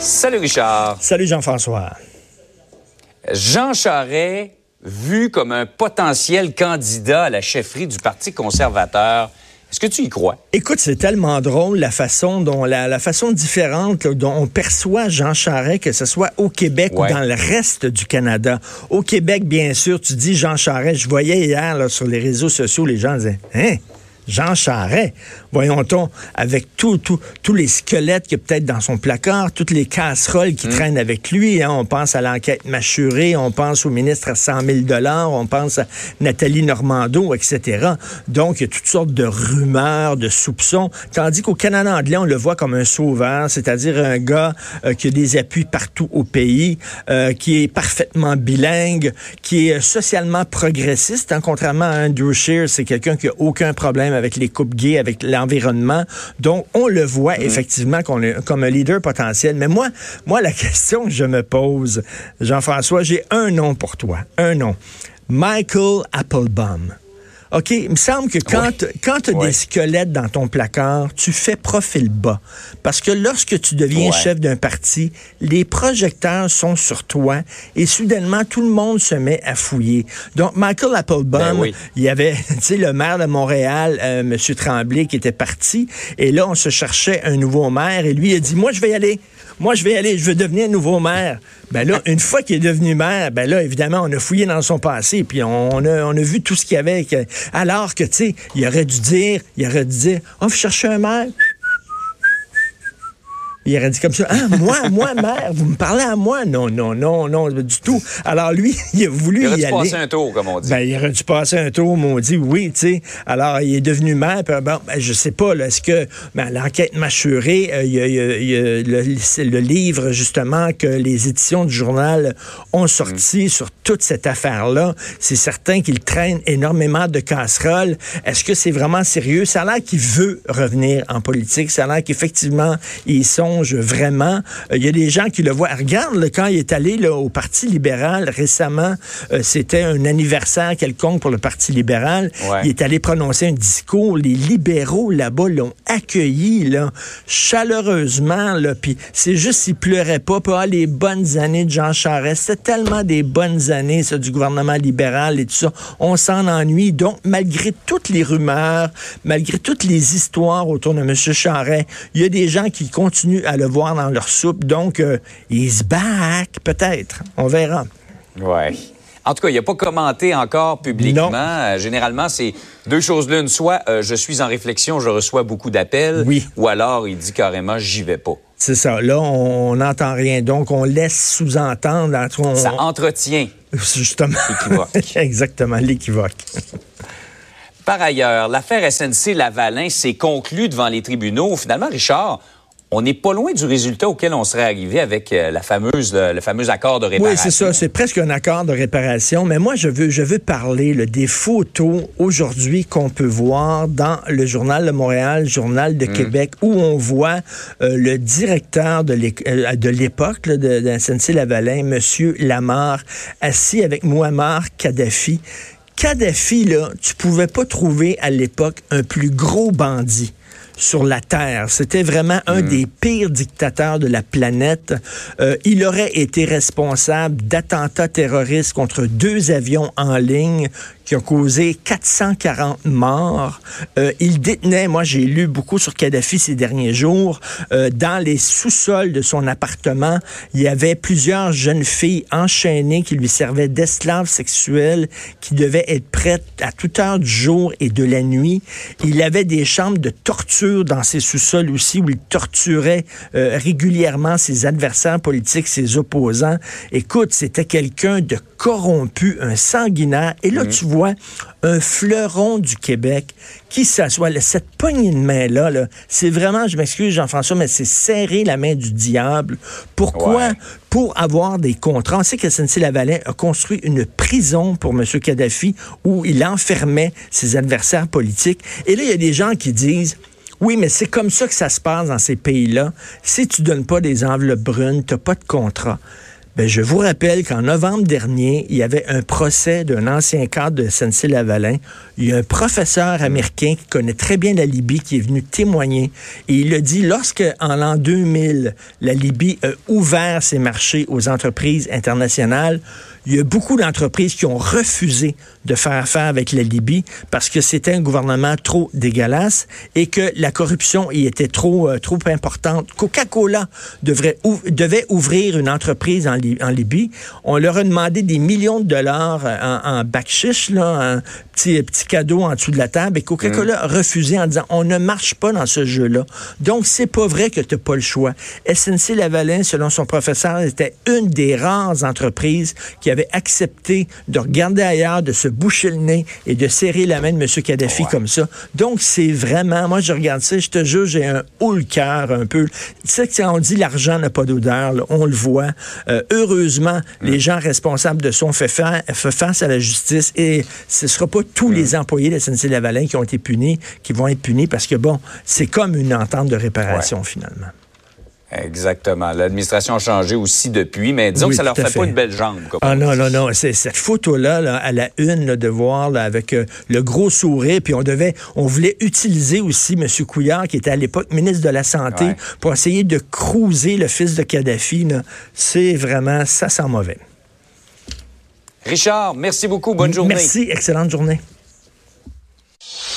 Salut Richard. Salut Jean-François. Jean Charest, vu comme un potentiel candidat à la chefferie du Parti conservateur, est-ce que tu y crois? Écoute, c'est tellement drôle la façon dont la, façon différente dont on perçoit Jean Charest, que ce soit au Québec ou dans le reste du Canada. Au Québec, bien sûr, tu dis Jean Charest. Je voyais hier sur les réseaux sociaux, les gens disaient Hein? Jean Charret, voyons-on, avec tous les squelettes qu'il y a peut-être dans son placard, toutes les casseroles qui mm. traînent avec lui. Hein. On pense à l'enquête mâchurée, on pense au ministre à 100 000 on pense à Nathalie Normando, etc. Donc, il y a toutes sortes de rumeurs, de soupçons, tandis qu'au Canada anglais, on le voit comme un sauveur, c'est-à-dire un gars euh, qui a des appuis partout au pays, euh, qui est parfaitement bilingue, qui est socialement progressiste, hein, contrairement à Andrew Scheer, c'est quelqu'un qui a aucun problème avec les coupes gays, avec l'environnement. Donc, on le voit effectivement comme un leader potentiel. Mais moi, moi, la question que je me pose, Jean-François, j'ai un nom pour toi. Un nom. Michael Applebaum. OK, il me semble que quand, quand tu as des squelettes dans ton placard, tu fais profil bas. Parce que lorsque tu deviens chef d'un parti, les projecteurs sont sur toi et soudainement, tout le monde se met à fouiller. Donc, Michael Applebaum, ben il y avait, tu sais, le maire de Montréal, euh, M. Tremblay, qui était parti. Et là, on se cherchait un nouveau maire et lui, il a dit, moi, je vais y aller. Moi, je vais aller, je veux devenir nouveau maire. Ben là, une fois qu'il est devenu maire, ben là, évidemment, on a fouillé dans son passé, puis on a, on a vu tout ce qu'il y avait. alors que, tu sais, il aurait dû dire, il aurait dû dire, oh, vous cherchez un maire? Il aurait dit comme ça, ah, moi, moi, mère, vous me parlez à moi? Non, non, non, non, du tout. Alors lui, il a voulu il aurait dû passer un tour, comme on dit. Ben, il aurait dû passer un tour, on dit, oui, tu sais. Alors, il est devenu maire, puis, bon, ben, je sais pas, est-ce que ben, l'enquête mâchurée, il y a, le, livre, justement, que les éditions du journal ont sorti mm. sur toute cette affaire-là. C'est certain qu'il traîne énormément de casseroles. Est-ce que c'est vraiment sérieux? Ça a l'air qu'il veut revenir en politique. Ça a l'air qu'effectivement, ils sont vraiment. Euh, il y a des gens qui le voient. Regarde, quand il est allé au Parti libéral récemment, euh, c'était un anniversaire quelconque pour le Parti libéral. Il est allé prononcer un discours. Les libéraux là-bas l'ont accueilli là, chaleureusement. Là, puis c'est juste s'il pleurait pas. Puis, ah, les bonnes années de Jean Charest, c'est tellement des bonnes années ça, du gouvernement libéral et tout ça. On s'en ennuie. Donc, malgré toutes les rumeurs, malgré toutes les histoires autour de M. Charest, il y a des gens qui continuent à le voir dans leur soupe. Donc, euh, se back, peut-être. On verra. Ouais. En tout cas, il n'a pas commenté encore publiquement. Euh, généralement, c'est deux choses l'une. Soit euh, je suis en réflexion, je reçois beaucoup d'appels. Oui. Ou alors il dit carrément j'y vais pas. C'est ça. Là, on n'entend rien. Donc, on laisse sous-entendre. Ça entretient. Justement. L'équivoque. Exactement, l'équivoque. Par ailleurs, l'affaire SNC-Lavalin s'est conclue devant les tribunaux. Finalement, Richard, on n'est pas loin du résultat auquel on serait arrivé avec euh, la fameuse, le, fameux accord de réparation. Oui, c'est ça. C'est presque un accord de réparation. Mais moi, je veux, je veux parler des photos aujourd'hui qu'on peut voir dans le Journal de Montréal, Journal de mm. Québec, où on voit euh, le directeur de euh, l'époque de, de SNC-Lavalin, M. Lamar, assis avec Muammar Kadhafi. Kadhafi, là, tu pouvais pas trouver à l'époque un plus gros bandit sur la Terre. C'était vraiment un hmm. des pires dictateurs de la planète. Euh, il aurait été responsable d'attentats terroristes contre deux avions en ligne qui ont causé 440 morts. Euh, il détenait, moi j'ai lu beaucoup sur Kadhafi ces derniers jours, euh, dans les sous-sols de son appartement, il y avait plusieurs jeunes filles enchaînées qui lui servaient d'esclaves sexuels, qui devaient être prêtes à toute heure du jour et de la nuit. Il avait des chambres de torture dans ses sous-sols aussi, où il torturait euh, régulièrement ses adversaires politiques, ses opposants. Écoute, c'était quelqu'un de corrompu, un sanguinaire. Et là, mhm. tu vois un fleuron du Québec qui s'assoit. Cette poignée de main-là, -là, c'est vraiment, je m'excuse Jean-François, mais c'est serrer la main du diable. Pourquoi? Pour avoir des contrats. On sait que SNC-Lavalin a construit une prison pour M. Kadhafi où il enfermait ses adversaires politiques. Et là, il y a des gens qui disent, oui, mais c'est comme ça que ça se passe dans ces pays-là. Si tu donnes pas des enveloppes brunes, tu pas de contrat. Ben, je vous rappelle qu'en novembre dernier, il y avait un procès d'un ancien cadre de SNC-Lavalin. Il y a un professeur américain qui connaît très bien la Libye qui est venu témoigner. Et il a dit, lorsque, en l'an 2000, la Libye a ouvert ses marchés aux entreprises internationales, il y a beaucoup d'entreprises qui ont refusé de faire affaire avec la Libye parce que c'était un gouvernement trop dégueulasse et que la corruption y était trop, euh, trop importante. Coca-Cola devrait, devait ouvrir une entreprise en, en, Libye. On leur a demandé des millions de dollars euh, en, en backchiche, là, un petit, petit cadeau en dessous de la table et Coca-Cola a refusé en disant on ne marche pas dans ce jeu-là. Donc, c'est pas vrai que tu n'as pas le choix. SNC Lavalin, selon son professeur, était une des rares entreprises qui avait accepté de regarder ailleurs, de se boucher le nez et de serrer la main de M. Kadhafi comme ça. Donc, c'est vraiment, moi, je regarde ça, je te jure, j'ai un haut le cœur un peu. Tu sais, quand on dit l'argent n'a pas d'odeur, on le voit. Euh, heureusement, mm. les gens responsables de ça ont fait, face à la justice et ce ne sera pas tous les mm. employés de SNC-Lavalin qui ont été punis, qui vont être punis parce que, bon, c'est comme une entente de réparation, finalement. Exactement. L'administration a changé aussi depuis, mais disons que ça leur fait, pas une belle jambe. ah non, non, non. C'est cette photo-là, à la une, de voir avec euh, le gros sourire, puis on devait, on voulait utiliser aussi M. Couillard, qui était à l'époque ministre de la Santé, pour essayer de cruiser le fils de Kadhafi. C'est vraiment, ça sent mauvais. Richard, merci beaucoup. Bonne journée. Merci. Excellente journée.